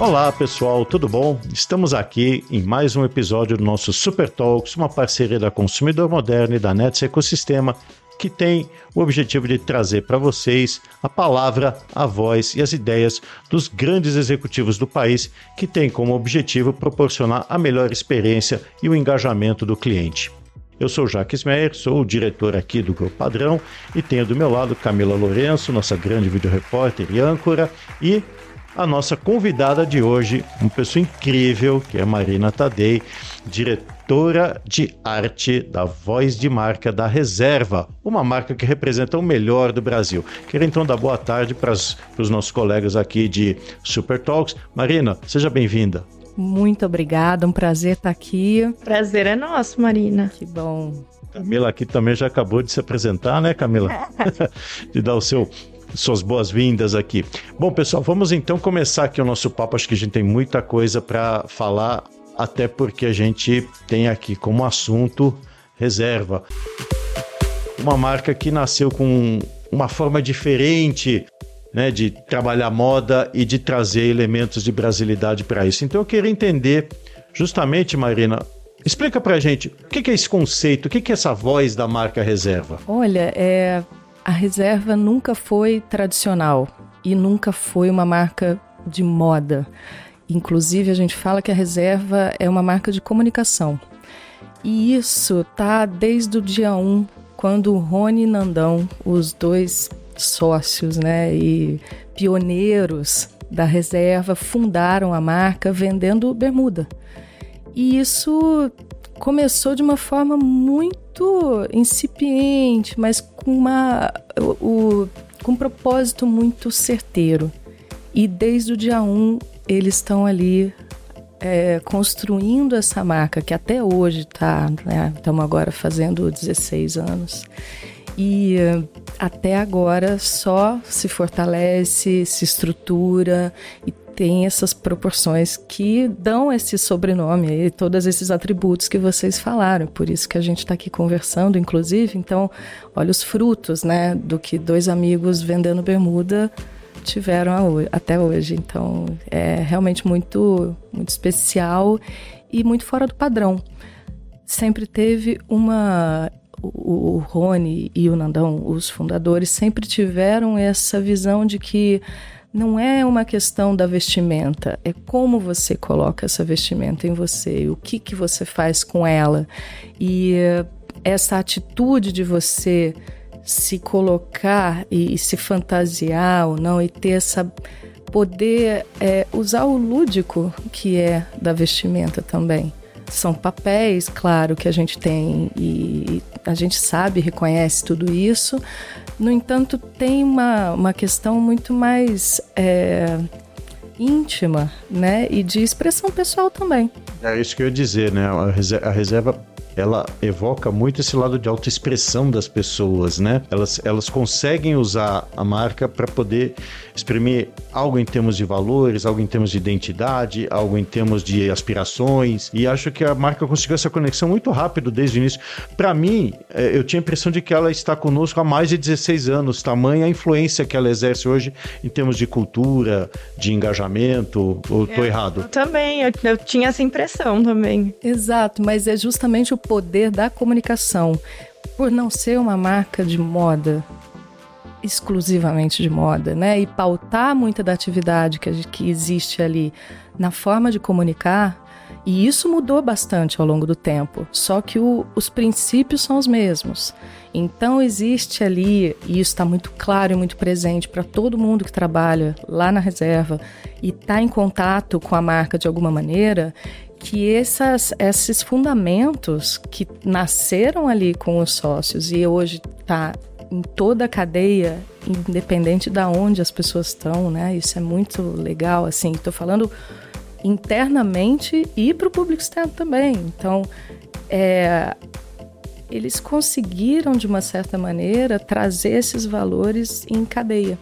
Olá pessoal, tudo bom? Estamos aqui em mais um episódio do nosso Super Talks, uma parceria da Consumidor Moderno e da Nets Ecosistema, que tem o objetivo de trazer para vocês a palavra, a voz e as ideias dos grandes executivos do país que têm como objetivo proporcionar a melhor experiência e o engajamento do cliente. Eu sou Jacques Meyer, sou o diretor aqui do Grupo Padrão e tenho do meu lado Camila Lourenço, nossa grande vídeo repórter e âncora, e a nossa convidada de hoje, uma pessoa incrível, que é Marina Tadei, diretora de arte da voz de marca da Reserva, uma marca que representa o melhor do Brasil. Quero então dar boa tarde para os nossos colegas aqui de Super Talks. Marina, seja bem-vinda. Muito obrigada, um prazer estar aqui. Prazer é nosso, Marina. Que bom. Camila aqui também já acabou de se apresentar, né, Camila? de dar o seu suas boas-vindas aqui. Bom, pessoal, vamos então começar aqui o nosso papo. Acho que a gente tem muita coisa para falar, até porque a gente tem aqui como assunto reserva. Uma marca que nasceu com uma forma diferente né, de trabalhar moda e de trazer elementos de brasilidade para isso. Então eu queria entender, justamente, Marina, explica para gente o que é esse conceito, o que é essa voz da marca reserva. Olha, é, a reserva nunca foi tradicional e nunca foi uma marca de moda. Inclusive, a gente fala que a reserva é uma marca de comunicação. E isso tá desde o dia 1, quando o Rony e Nandão, os dois sócios né, e pioneiros da reserva, fundaram a marca vendendo bermuda. E isso começou de uma forma muito incipiente, mas com, uma, o, com um propósito muito certeiro. E desde o dia 1 eles estão ali é, construindo essa marca, que até hoje está, né, estamos agora fazendo 16 anos. E até agora só se fortalece, se estrutura e tem essas proporções que dão esse sobrenome e todos esses atributos que vocês falaram. Por isso que a gente está aqui conversando, inclusive. Então, olha os frutos, né, do que dois amigos vendendo bermuda tiveram até hoje. Então, é realmente muito, muito especial e muito fora do padrão. Sempre teve uma o, Rony e o Nandão, os fundadores, sempre tiveram essa visão de que não é uma questão da vestimenta, é como você coloca essa vestimenta em você, o que, que você faz com ela. E essa atitude de você se colocar e, e se fantasiar ou não, e ter essa poder é, usar o lúdico que é da vestimenta também. São papéis, claro, que a gente tem e a gente sabe, reconhece tudo isso. No entanto, tem uma, uma questão muito mais é, íntima, né? E de expressão pessoal também. É isso que eu ia dizer, né? A reserva ela evoca muito esse lado de autoexpressão das pessoas, né? Elas, elas conseguem usar a marca para poder exprimir algo em termos de valores, algo em termos de identidade, algo em termos de aspirações. E acho que a marca conseguiu essa conexão muito rápido desde o início. Para mim, é, eu tinha a impressão de que ela está conosco há mais de 16 anos, tamanha a influência que ela exerce hoje em termos de cultura, de engajamento. Ou estou é, errado? Eu também, eu, eu tinha essa impressão também. Exato, mas é justamente o poder da comunicação. Por não ser uma marca de moda, exclusivamente de moda, né? E pautar muita da atividade que, que existe ali na forma de comunicar. E isso mudou bastante ao longo do tempo, só que o, os princípios são os mesmos. Então existe ali, e isso está muito claro e muito presente para todo mundo que trabalha lá na reserva e está em contato com a marca de alguma maneira, que essas, esses fundamentos que nasceram ali com os sócios e hoje está em toda a cadeia, independente da onde as pessoas estão, né? Isso é muito legal, assim. Estou falando internamente e para o público externo também. Então, é, eles conseguiram de uma certa maneira trazer esses valores em cadeia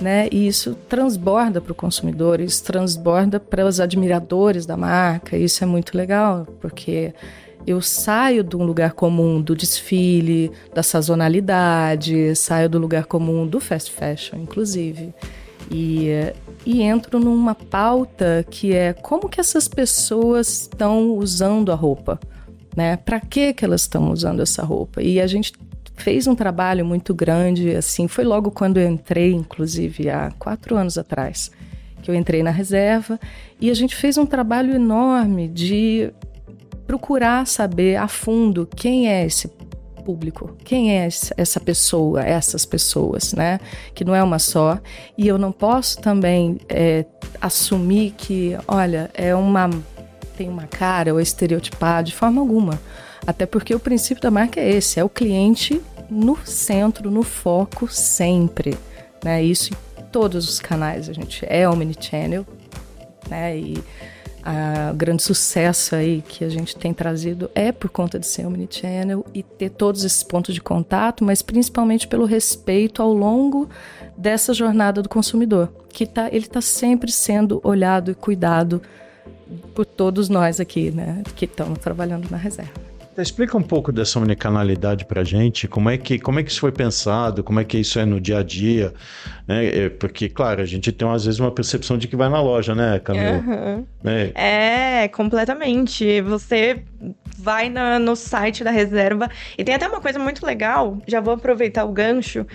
né? E isso transborda para o consumidor, isso transborda para os admiradores da marca. Isso é muito legal, porque eu saio de um lugar comum do desfile, da sazonalidade, saio do lugar comum do fast fashion, inclusive. E, e entro numa pauta que é como que essas pessoas estão usando a roupa, né? Para que que elas estão usando essa roupa? E a gente fez um trabalho muito grande, assim, foi logo quando eu entrei, inclusive há quatro anos atrás, que eu entrei na reserva e a gente fez um trabalho enorme de procurar saber a fundo quem é esse público. Quem é essa pessoa, essas pessoas, né? Que não é uma só. E eu não posso também é, assumir que, olha, é uma tem uma cara ou estereotipar de forma alguma. Até porque o princípio da marca é esse, é o cliente no centro, no foco sempre, né? Isso em todos os canais, a gente é omnichannel, né? E o grande sucesso aí que a gente tem trazido é por conta de ser omnichannel e ter todos esses pontos de contato, mas principalmente pelo respeito ao longo dessa jornada do consumidor, que tá, ele está sempre sendo olhado e cuidado por todos nós aqui, né, que estamos trabalhando na reserva. Explica um pouco dessa unicanalidade para gente, como é, que, como é que isso foi pensado, como é que isso é no dia a dia, né? É, porque, claro, a gente tem às vezes uma percepção de que vai na loja, né, Camila? Uhum. É. é, completamente. Você vai na, no site da reserva e tem até uma coisa muito legal, já vou aproveitar o gancho,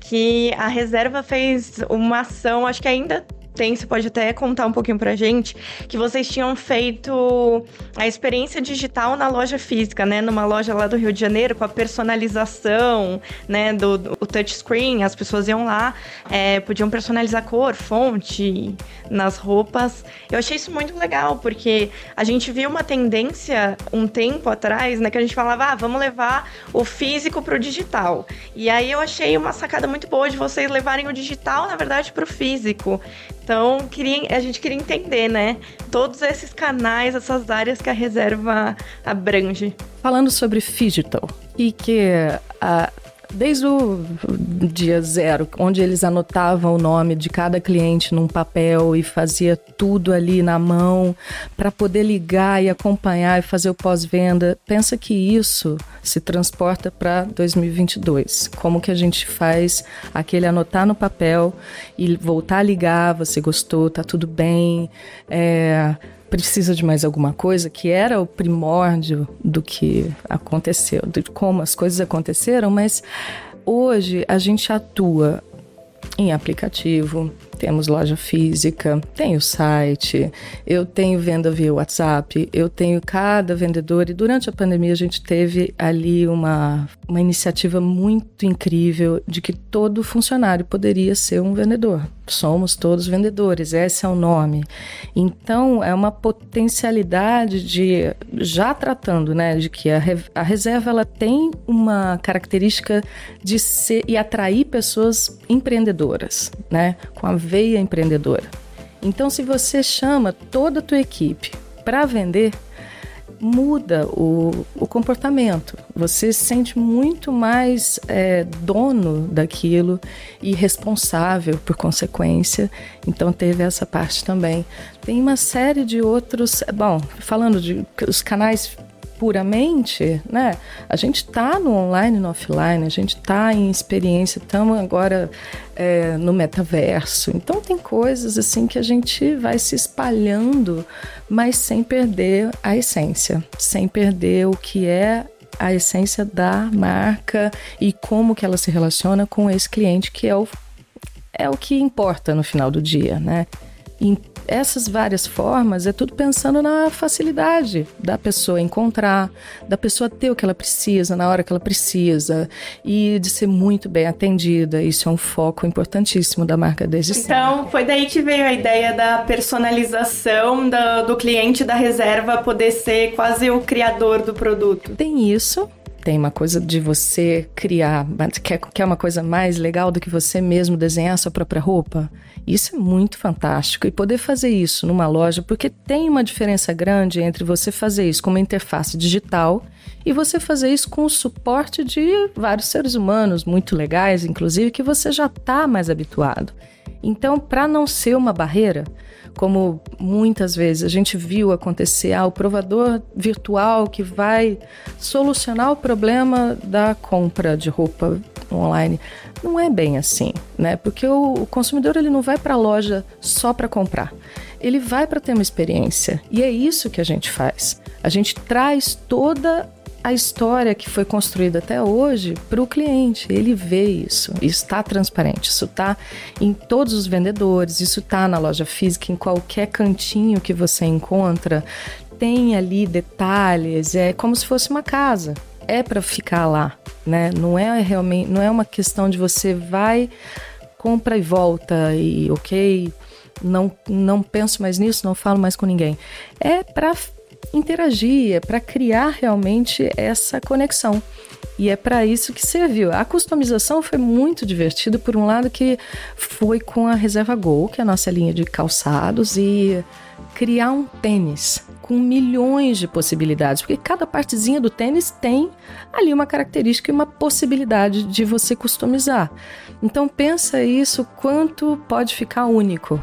que a reserva fez uma ação, acho que ainda tem, você pode até contar um pouquinho pra gente, que vocês tinham feito a experiência digital na loja física, né? Numa loja lá do Rio de Janeiro, com a personalização, né? Do, do touchscreen, as pessoas iam lá, é, podiam personalizar cor, fonte nas roupas. Eu achei isso muito legal, porque a gente viu uma tendência um tempo atrás, né? Que a gente falava, ah, vamos levar o físico pro digital. E aí eu achei uma sacada muito boa de vocês levarem o digital, na verdade, pro físico. Então, queria, a gente queria entender, né? Todos esses canais, essas áreas que a reserva abrange. Falando sobre digital e que a, desde o dia zero, onde eles anotavam o nome de cada cliente num papel e fazia tudo ali na mão para poder ligar e acompanhar e fazer o pós-venda. Pensa que isso se transporta para 2022. Como que a gente faz aquele anotar no papel e voltar a ligar, você gostou, tá tudo bem, é, precisa de mais alguma coisa, que era o primórdio do que aconteceu, de como as coisas aconteceram, mas hoje a gente atua em aplicativo, temos loja física, tem o site, eu tenho venda via WhatsApp, eu tenho cada vendedor e durante a pandemia a gente teve ali uma, uma iniciativa muito incrível de que todo funcionário poderia ser um vendedor. Somos todos vendedores, esse é o nome. Então é uma potencialidade de já tratando, né, de que a, a reserva ela tem uma característica de ser e atrair pessoas empreendedoras, né, com a veia empreendedora. Então, se você chama toda a tua equipe para vender, muda o, o, comportamento. Você se sente muito mais é, dono daquilo e responsável por consequência. Então teve essa parte também. Tem uma série de outros. Bom, falando de os canais puramente, né? A gente está no online e no offline, a gente está em experiência, estamos agora é, no metaverso. Então tem coisas assim que a gente vai se espalhando, mas sem perder a essência, sem perder o que é a essência da marca e como que ela se relaciona com esse cliente que é o, é o que importa no final do dia, né? Essas várias formas é tudo pensando na facilidade da pessoa encontrar, da pessoa ter o que ela precisa na hora que ela precisa e de ser muito bem atendida. Isso é um foco importantíssimo da marca desde Então, foi daí que veio a ideia da personalização do, do cliente da reserva poder ser quase o criador do produto. Tem isso, tem uma coisa de você criar, quer, quer uma coisa mais legal do que você mesmo desenhar sua própria roupa? Isso é muito fantástico. E poder fazer isso numa loja, porque tem uma diferença grande entre você fazer isso com uma interface digital e você fazer isso com o suporte de vários seres humanos muito legais, inclusive, que você já está mais habituado. Então, para não ser uma barreira, como muitas vezes a gente viu acontecer, ah, o provador virtual que vai solucionar o problema da compra de roupa online. Não é bem assim, né? Porque o, o consumidor ele não vai para a loja só para comprar. Ele vai para ter uma experiência. E é isso que a gente faz. A gente traz toda a história que foi construída até hoje para o cliente. Ele vê isso, isso está transparente, isso está em todos os vendedores, isso está na loja física, em qualquer cantinho que você encontra, tem ali detalhes, é como se fosse uma casa. É para ficar lá, né? Não é realmente, não é uma questão de você vai, compra e volta e ok, não não penso mais nisso, não falo mais com ninguém. É para interagir, é para criar realmente essa conexão. E é para isso que serviu. A customização foi muito divertido, por um lado que foi com a Reserva Gol, que é a nossa linha de calçados, e criar um tênis com milhões de possibilidades, porque cada partezinha do tênis tem ali uma característica e uma possibilidade de você customizar. Então pensa isso quanto pode ficar único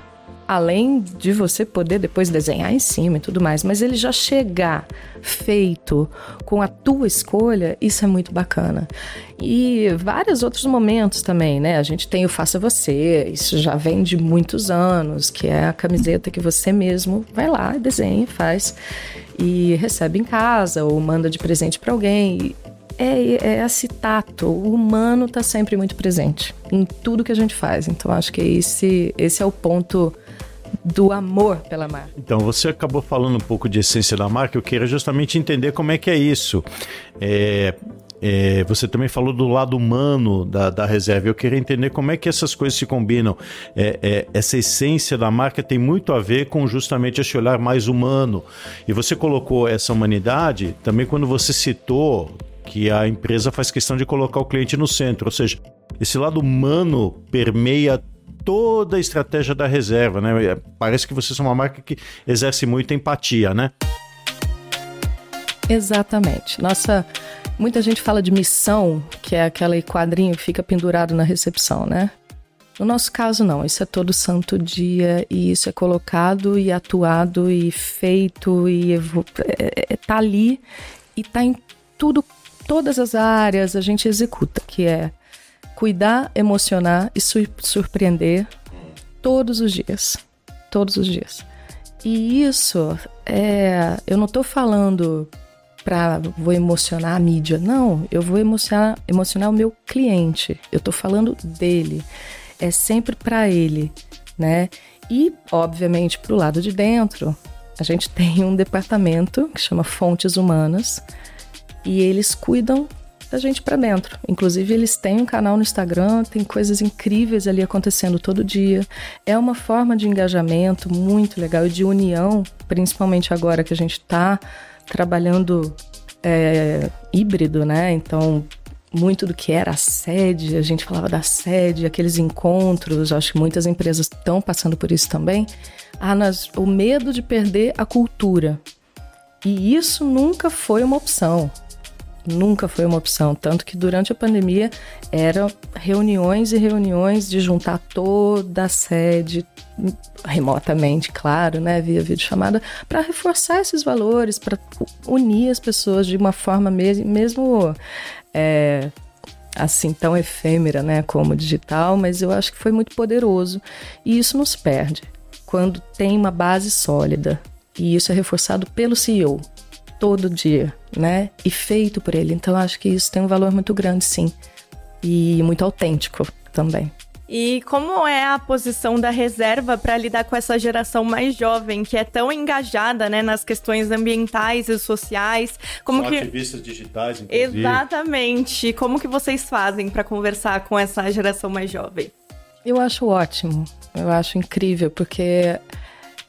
além de você poder depois desenhar em cima e tudo mais, mas ele já chegar feito com a tua escolha, isso é muito bacana. E vários outros momentos também, né? A gente tem o Faça Você, isso já vem de muitos anos, que é a camiseta que você mesmo vai lá, desenha, faz e recebe em casa ou manda de presente para alguém é, é esse tato. O humano está sempre muito presente em tudo que a gente faz. Então, acho que esse, esse é o ponto do amor pela marca. Então, você acabou falando um pouco de essência da marca, eu queria justamente entender como é que é isso. É, é, você também falou do lado humano da, da, reserva. Eu queria entender como é que essas coisas se combinam. É, é, essa essência da marca tem muito a ver com justamente esse olhar mais humano. E você colocou essa humanidade também quando você citou que a empresa faz questão de colocar o cliente no centro. Ou seja, esse lado humano permeia toda a estratégia da reserva, né? É, parece que vocês são uma marca que exerce muita empatia, né? Exatamente. Nossa, muita gente fala de missão, que é aquele quadrinho que fica pendurado na recepção, né? No nosso caso, não. Isso é todo santo dia e isso é colocado e atuado e feito e é, é, tá ali e tá em tudo, todas as áreas a gente executa, que é cuidar, emocionar e surpreender todos os dias. Todos os dias. E isso é. Eu não estou falando para vou emocionar a mídia. Não, eu vou emocionar, emocionar o meu cliente. Eu estou falando dele. É sempre para ele, né? E, obviamente, para o lado de dentro, a gente tem um departamento que chama Fontes Humanas e eles cuidam da gente para dentro. Inclusive, eles têm um canal no Instagram, tem coisas incríveis ali acontecendo todo dia. É uma forma de engajamento muito legal e de união, principalmente agora que a gente está trabalhando é, híbrido, né? Então, muito do que era a sede, a gente falava da sede, aqueles encontros, acho que muitas empresas estão passando por isso também. Ah, nós, o medo de perder a cultura. E isso nunca foi uma opção nunca foi uma opção. Tanto que durante a pandemia eram reuniões e reuniões de juntar toda a sede, remotamente, claro, né, via videochamada, para reforçar esses valores, para unir as pessoas de uma forma mesmo, mesmo é, assim tão efêmera, né, como digital, mas eu acho que foi muito poderoso. E isso nos perde quando tem uma base sólida. E isso é reforçado pelo CEO, todo dia, né? E feito por ele. Então acho que isso tem um valor muito grande, sim. E muito autêntico também. E como é a posição da reserva para lidar com essa geração mais jovem, que é tão engajada né, nas questões ambientais e sociais? Como São que... ativistas digitais, inclusive. Exatamente. Como que vocês fazem para conversar com essa geração mais jovem? Eu acho ótimo. Eu acho incrível, porque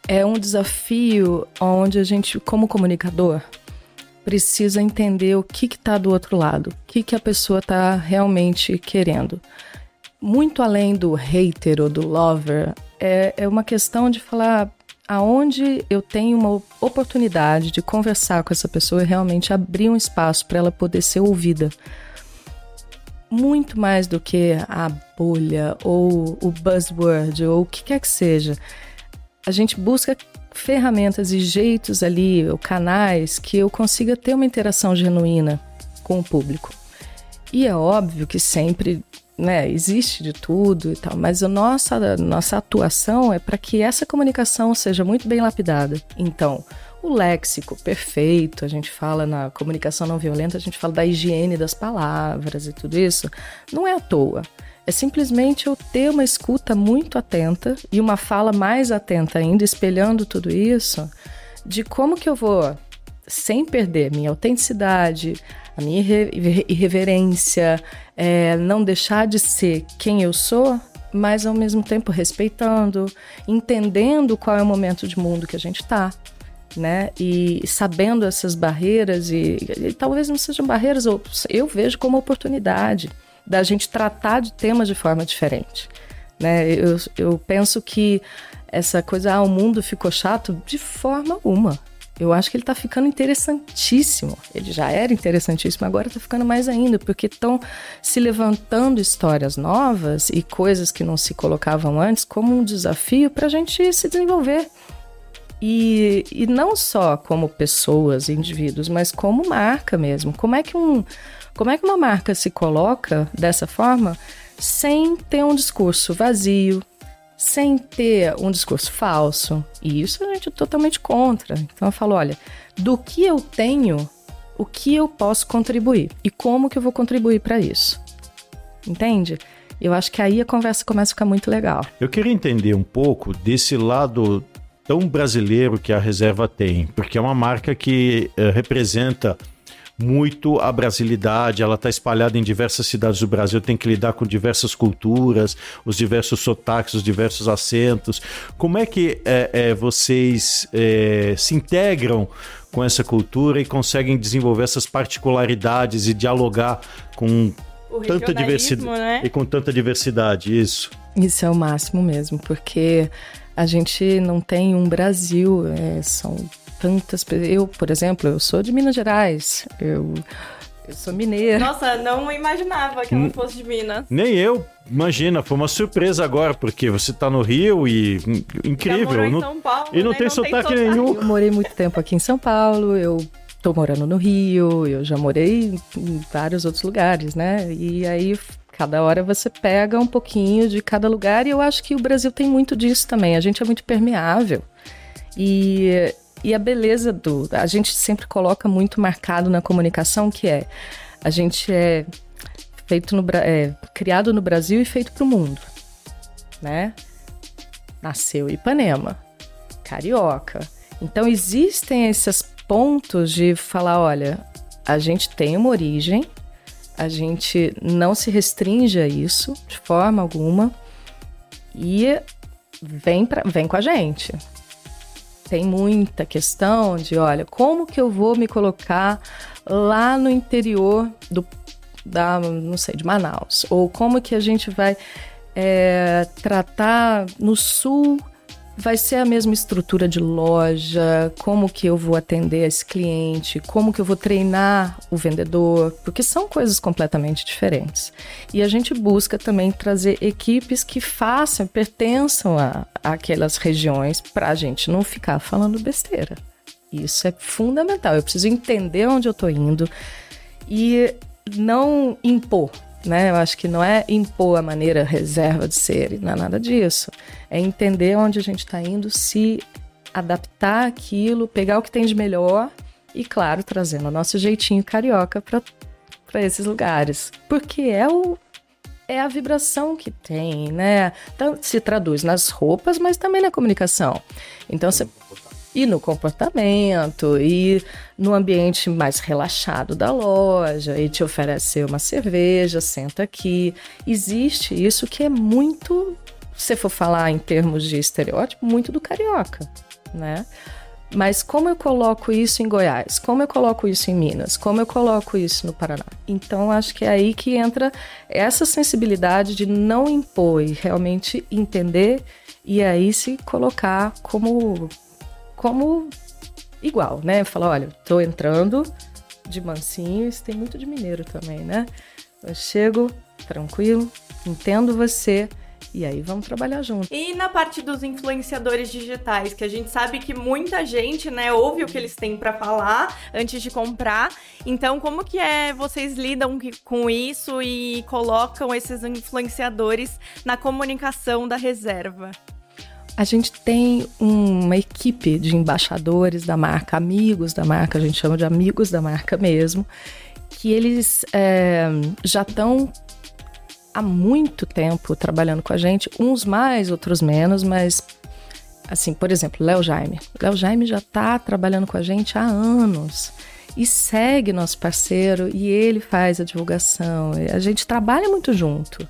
é um desafio onde a gente, como comunicador, precisa entender o que está do outro lado, o que, que a pessoa está realmente querendo. Muito além do hater ou do lover, é, é uma questão de falar aonde eu tenho uma oportunidade de conversar com essa pessoa e realmente abrir um espaço para ela poder ser ouvida. Muito mais do que a bolha ou o buzzword ou o que quer que seja. A gente busca ferramentas e jeitos ali, ou canais, que eu consiga ter uma interação genuína com o público. E é óbvio que sempre né, existe de tudo e tal, mas a nossa, nossa atuação é para que essa comunicação seja muito bem lapidada. Então, o léxico perfeito, a gente fala na comunicação não violenta, a gente fala da higiene das palavras e tudo isso, não é à toa. É simplesmente eu ter uma escuta muito atenta e uma fala mais atenta ainda, espelhando tudo isso, de como que eu vou, sem perder minha autenticidade, a minha irreverência, é, não deixar de ser quem eu sou, mas ao mesmo tempo respeitando, entendendo qual é o momento de mundo que a gente está. Né? E sabendo essas barreiras, e, e talvez não sejam barreiras, eu, eu vejo como oportunidade da gente tratar de temas de forma diferente. Né? Eu, eu penso que essa coisa, ah, o mundo ficou chato, de forma alguma. Eu acho que ele está ficando interessantíssimo. Ele já era interessantíssimo, agora está ficando mais ainda, porque estão se levantando histórias novas e coisas que não se colocavam antes como um desafio para a gente se desenvolver. E, e não só como pessoas, indivíduos, mas como marca mesmo. Como é que um, como é que uma marca se coloca dessa forma sem ter um discurso vazio, sem ter um discurso falso. E isso a gente é totalmente contra. Então eu falo, olha, do que eu tenho, o que eu posso contribuir e como que eu vou contribuir para isso. Entende? Eu acho que aí a conversa começa a ficar muito legal. Eu queria entender um pouco desse lado tão brasileiro que a reserva tem, porque é uma marca que uh, representa muito a brasilidade, ela está espalhada em diversas cidades do Brasil, tem que lidar com diversas culturas, os diversos sotaques, os diversos acentos. Como é que é, é, vocês é, se integram com essa cultura e conseguem desenvolver essas particularidades e dialogar com tanta diversidade né? e com tanta diversidade, isso? Isso é o máximo mesmo, porque a gente não tem um Brasil, é, são tantas Eu, por exemplo, eu sou de Minas Gerais. Eu, eu sou mineira. Nossa, não imaginava que ela hum. fosse de Minas. Nem eu. Imagina, foi uma surpresa agora, porque você tá no Rio e incrível. em São Paulo, e não, né? tem, não sotaque tem sotaque nenhum. Eu morei muito tempo aqui em São Paulo, eu tô morando no Rio, eu já morei em vários outros lugares, né? E aí cada hora você pega um pouquinho de cada lugar e eu acho que o Brasil tem muito disso também. A gente é muito permeável. E e a beleza do. A gente sempre coloca muito marcado na comunicação que é a gente é feito no é, criado no Brasil e feito para o mundo, né? Nasceu em Ipanema, carioca. Então existem esses pontos de falar, olha, a gente tem uma origem, a gente não se restringe a isso de forma alguma e vem, pra, vem com a gente tem muita questão de, olha, como que eu vou me colocar lá no interior do, da, não sei, de Manaus? Ou como que a gente vai é, tratar no sul vai ser a mesma estrutura de loja, como que eu vou atender esse cliente, como que eu vou treinar o vendedor, porque são coisas completamente diferentes. E a gente busca também trazer equipes que façam, pertençam a, aquelas regiões para a gente não ficar falando besteira. Isso é fundamental. Eu preciso entender onde eu estou indo e não impor né? Eu acho que não é impor a maneira reserva de ser, não é nada disso. É entender onde a gente está indo, se adaptar aquilo, pegar o que tem de melhor e, claro, trazendo o nosso jeitinho carioca para esses lugares. Porque é o, é a vibração que tem, né? Então, se traduz nas roupas, mas também na comunicação. Então, você e no comportamento e no ambiente mais relaxado da loja e te oferecer uma cerveja, senta aqui. Existe isso que é muito, se for falar em termos de estereótipo, muito do carioca, né? Mas como eu coloco isso em Goiás? Como eu coloco isso em Minas? Como eu coloco isso no Paraná? Então acho que é aí que entra essa sensibilidade de não impor e realmente entender e aí se colocar como como igual, né? Falar, olha, tô entrando de mansinho, isso tem muito de mineiro também, né? Eu chego tranquilo, entendo você E aí vamos trabalhar junto. E na parte dos influenciadores digitais, que a gente sabe que muita gente, né, ouve o que eles têm para falar antes de comprar. Então, como que é vocês lidam com isso e colocam esses influenciadores na comunicação da reserva? A gente tem uma equipe de embaixadores da marca, amigos da marca, a gente chama de amigos da marca mesmo, que eles é, já estão há muito tempo trabalhando com a gente, uns mais, outros menos, mas assim, por exemplo, Léo Jaime. Léo Jaime já está trabalhando com a gente há anos e segue nosso parceiro e ele faz a divulgação. A gente trabalha muito junto.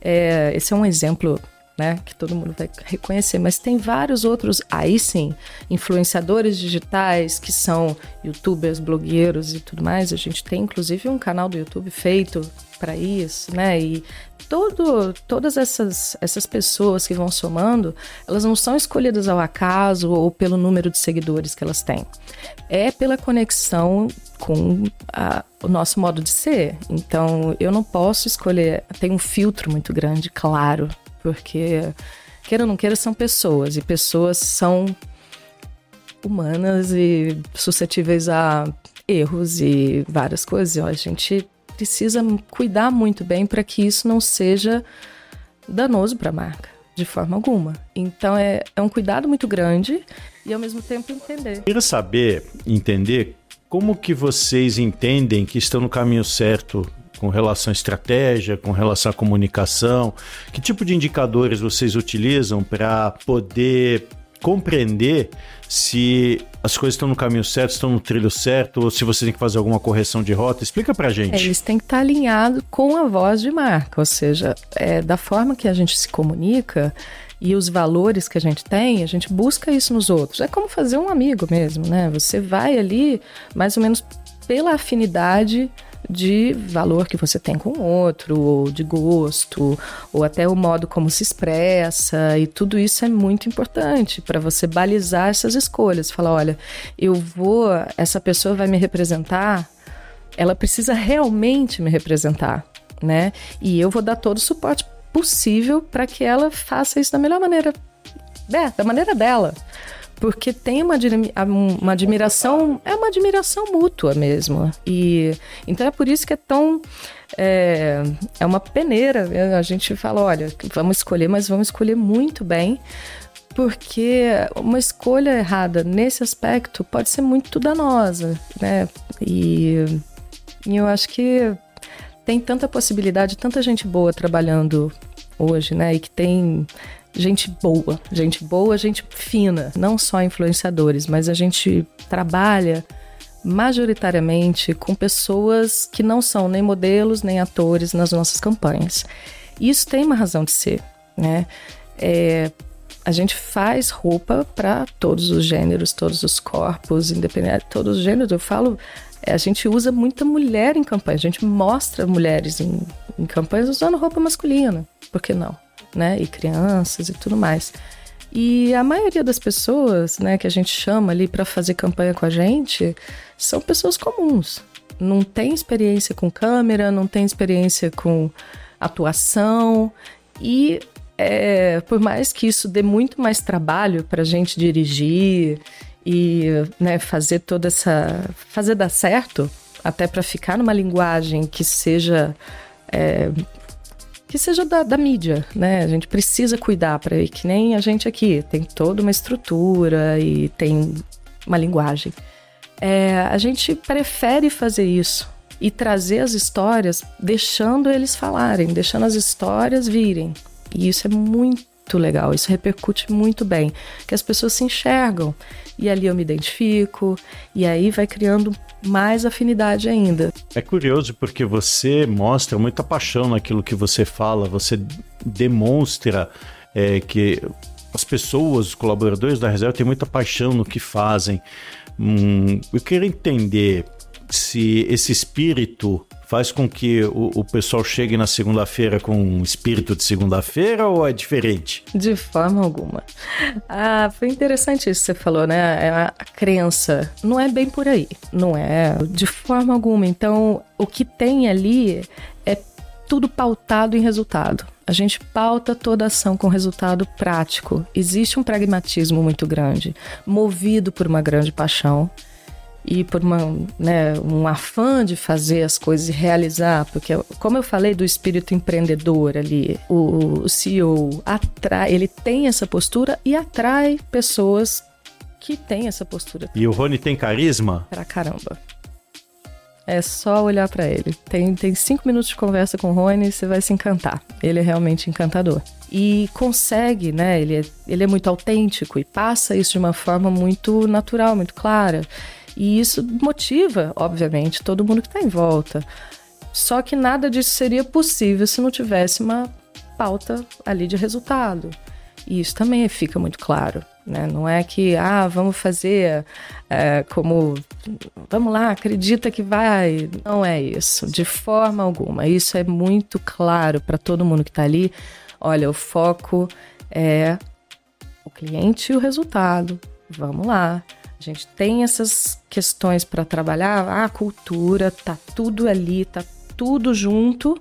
É, esse é um exemplo né, que todo mundo vai reconhecer, mas tem vários outros, aí sim, influenciadores digitais que são youtubers, blogueiros e tudo mais. A gente tem inclusive um canal do YouTube feito para isso, né? E todo, todas essas, essas pessoas que vão somando, elas não são escolhidas ao acaso ou pelo número de seguidores que elas têm. É pela conexão com a, o nosso modo de ser. Então, eu não posso escolher. Tem um filtro muito grande, claro, porque, queira ou não queira, são pessoas, e pessoas são humanas e suscetíveis a erros e várias coisas. a gente precisa cuidar muito bem para que isso não seja danoso para a marca, de forma alguma. Então é, é um cuidado muito grande e ao mesmo tempo entender. Queria saber, entender como que vocês entendem que estão no caminho certo com relação à estratégia, com relação à comunicação? Que tipo de indicadores vocês utilizam para poder compreender se as coisas estão no caminho certo, estão no trilho certo, ou se você tem que fazer alguma correção de rota. Explica pra gente. É, eles têm que estar alinhados com a voz de marca, ou seja, é, da forma que a gente se comunica e os valores que a gente tem, a gente busca isso nos outros. É como fazer um amigo mesmo, né? Você vai ali mais ou menos pela afinidade de valor que você tem com o outro, ou de gosto, ou até o modo como se expressa, e tudo isso é muito importante para você balizar essas escolhas. Falar, olha, eu vou, essa pessoa vai me representar, ela precisa realmente me representar, né? E eu vou dar todo o suporte possível para que ela faça isso da melhor maneira, é, da maneira dela porque tem uma, uma admiração, é uma admiração mútua mesmo. E então é por isso que é tão é, é uma peneira. A gente fala, olha, vamos escolher, mas vamos escolher muito bem, porque uma escolha errada nesse aspecto pode ser muito danosa, né? E, e eu acho que tem tanta possibilidade, tanta gente boa trabalhando hoje, né? E que tem gente boa, gente boa, gente fina, não só influenciadores, mas a gente trabalha majoritariamente com pessoas que não são nem modelos nem atores nas nossas campanhas. Isso tem uma razão de ser, né? É, a gente faz roupa para todos os gêneros, todos os corpos, independente, todos os gêneros. Eu falo, é, a gente usa muita mulher em campanhas, a gente mostra mulheres em, em campanhas usando roupa masculina, por que não? Né? E crianças e tudo mais. E a maioria das pessoas, né, que a gente chama ali para fazer campanha com a gente, são pessoas comuns. Não tem experiência com câmera, não tem experiência com atuação e é, por mais que isso dê muito mais trabalho para a gente dirigir e né, fazer toda essa. fazer dar certo, até para ficar numa linguagem que seja é, que seja da, da mídia, né? A gente precisa cuidar para que nem a gente aqui tem toda uma estrutura e tem uma linguagem. É, a gente prefere fazer isso e trazer as histórias, deixando eles falarem, deixando as histórias virem. E isso é muito legal, isso repercute muito bem, que as pessoas se enxergam e ali eu me identifico e aí vai criando mais afinidade ainda. É curioso porque você mostra muita paixão naquilo que você fala, você demonstra é, que as pessoas, os colaboradores da reserva têm muita paixão no que fazem. Hum, eu queria entender se esse espírito faz com que o, o pessoal chegue na segunda-feira com um espírito de segunda-feira ou é diferente? De forma alguma. Ah, foi interessante isso que você falou, né? É a crença. Não é bem por aí. Não é de forma alguma. Então, o que tem ali é tudo pautado em resultado. A gente pauta toda ação com resultado prático. Existe um pragmatismo muito grande, movido por uma grande paixão e por uma, né, um afã de fazer as coisas e realizar, porque como eu falei do espírito empreendedor ali, o, o CEO atrai, ele tem essa postura e atrai pessoas que têm essa postura. E o Rony tem carisma? Pra caramba. É só olhar para ele. Tem, tem cinco minutos de conversa com o Rony e você vai se encantar. Ele é realmente encantador. E consegue, né? Ele é, ele é muito autêntico e passa isso de uma forma muito natural, muito clara. E isso motiva, obviamente, todo mundo que está em volta. Só que nada disso seria possível se não tivesse uma pauta ali de resultado. E isso também fica muito claro. Né? Não é que, ah, vamos fazer é, como, vamos lá, acredita que vai. Não é isso, de forma alguma. Isso é muito claro para todo mundo que está ali. Olha, o foco é o cliente e o resultado. Vamos lá. A gente tem essas questões para trabalhar, ah, a cultura, tá tudo ali, tá tudo junto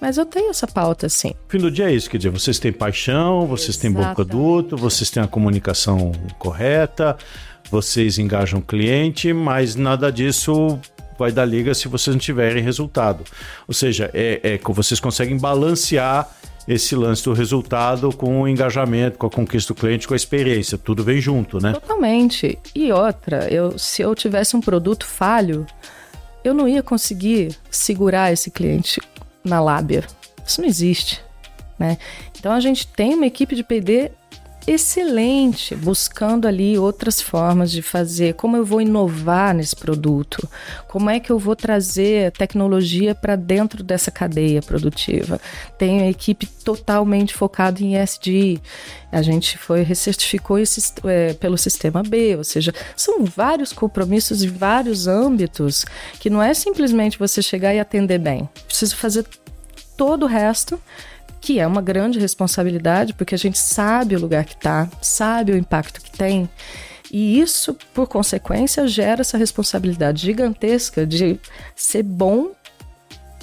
mas eu tenho essa pauta, sim. No fim do dia é isso, quer dizer, vocês têm paixão, vocês Exatamente. têm bom produto, vocês têm a comunicação correta, vocês engajam o cliente, mas nada disso vai dar liga se vocês não tiverem resultado. Ou seja, é, é que vocês conseguem balancear esse lance do resultado com o engajamento, com a conquista do cliente, com a experiência. Tudo vem junto, né? Totalmente. E outra, eu, se eu tivesse um produto falho, eu não ia conseguir segurar esse cliente na lábia. Isso não existe. Né? Então a gente tem uma equipe de PD excelente, buscando ali outras formas de fazer, como eu vou inovar nesse produto, como é que eu vou trazer tecnologia para dentro dessa cadeia produtiva. Tenho a equipe totalmente focada em ESG. A gente foi recertificou esse, é, pelo sistema B, ou seja, são vários compromissos em vários âmbitos que não é simplesmente você chegar e atender bem. Preciso fazer todo o resto que é uma grande responsabilidade, porque a gente sabe o lugar que está, sabe o impacto que tem. E isso, por consequência, gera essa responsabilidade gigantesca de ser bom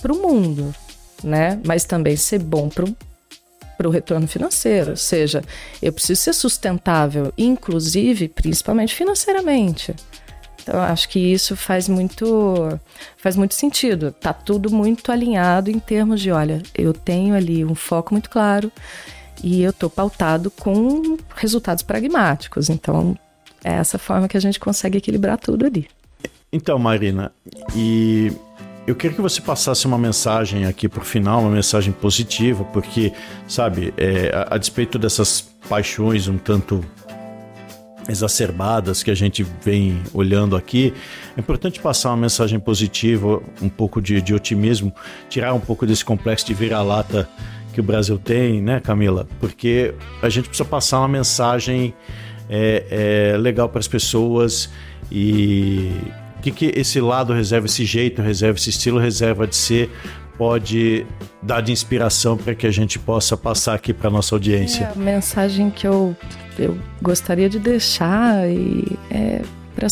para o mundo, né? Mas também ser bom para o retorno financeiro. Ou seja, eu preciso ser sustentável, inclusive, principalmente financeiramente. Então, acho que isso faz muito, faz muito sentido. Tá tudo muito alinhado em termos de, olha, eu tenho ali um foco muito claro e eu tô pautado com resultados pragmáticos. Então, é essa forma que a gente consegue equilibrar tudo ali. Então, Marina, e eu queria que você passasse uma mensagem aqui para o final, uma mensagem positiva, porque, sabe, é, a, a despeito dessas paixões um tanto exacerbadas que a gente vem olhando aqui, é importante passar uma mensagem positiva, um pouco de, de otimismo, tirar um pouco desse complexo de vira-lata que o Brasil tem, né, Camila? Porque a gente precisa passar uma mensagem é, é, legal para as pessoas e o que, que esse lado reserva, esse jeito reserva, esse estilo reserva de ser pode dar de inspiração para que a gente possa passar aqui para nossa audiência? É, a mensagem que eu, eu gostaria de deixar e é pra,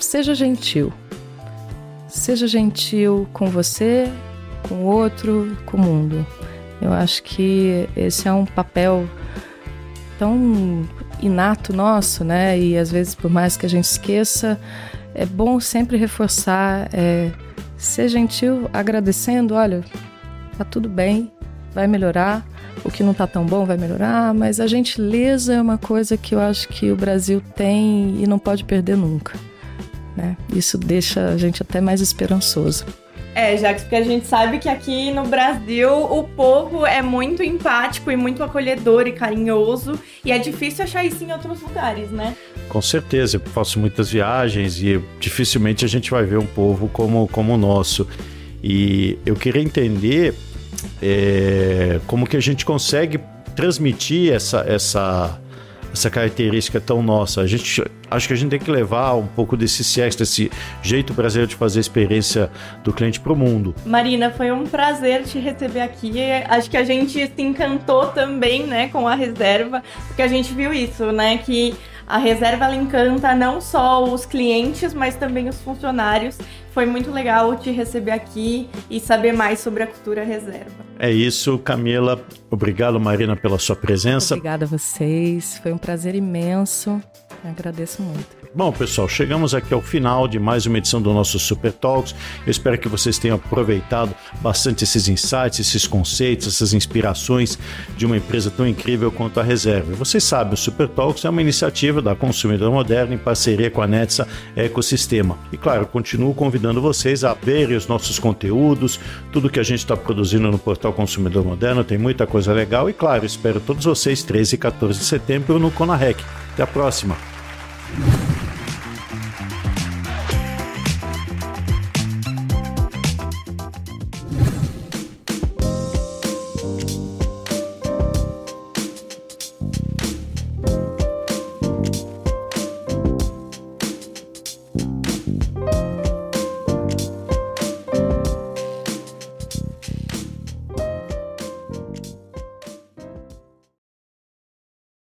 seja gentil. Seja gentil com você, com o outro, com o mundo. Eu acho que esse é um papel tão inato nosso, né? E às vezes, por mais que a gente esqueça, é bom sempre reforçar é, ser gentil, agradecendo, olha, tá tudo bem, vai melhorar. O que não tá tão bom vai melhorar, mas a gentileza é uma coisa que eu acho que o Brasil tem e não pode perder nunca. Né? Isso deixa a gente até mais esperançoso. É, Jacques, porque a gente sabe que aqui no Brasil o povo é muito empático e muito acolhedor e carinhoso, e é difícil achar isso em outros lugares, né? Com certeza, eu faço muitas viagens e dificilmente a gente vai ver um povo como, como o nosso. E eu queria entender é, como que a gente consegue transmitir essa, essa essa característica tão nossa. A gente acho que a gente tem que levar um pouco desse sexo, desse jeito brasileiro de fazer a experiência do cliente para o mundo. Marina, foi um prazer te receber aqui. Acho que a gente se encantou também, né, com a reserva, porque a gente viu isso, né, que A reserva ela encanta não só os clientes, mas também os funcionários. Foi muito legal te receber aqui e saber mais sobre a cultura reserva. É isso, Camila. Obrigado, Marina, pela sua presença. Obrigada a vocês. Foi um prazer imenso. Agradeço muito. Bom, pessoal, chegamos aqui ao final de mais uma edição do nosso Super Talks. Eu espero que vocês tenham aproveitado bastante esses insights, esses conceitos, essas inspirações de uma empresa tão incrível quanto a Reserva. Vocês sabem, o Super Talks é uma iniciativa da Consumidor Moderno em parceria com a Netsa Ecosistema. E claro, continuo convidando vocês a verem os nossos conteúdos, tudo que a gente está produzindo no portal Consumidor Moderno, tem muita coisa legal. E claro, espero todos vocês 13 e 14 de setembro no Conarec. Até a próxima.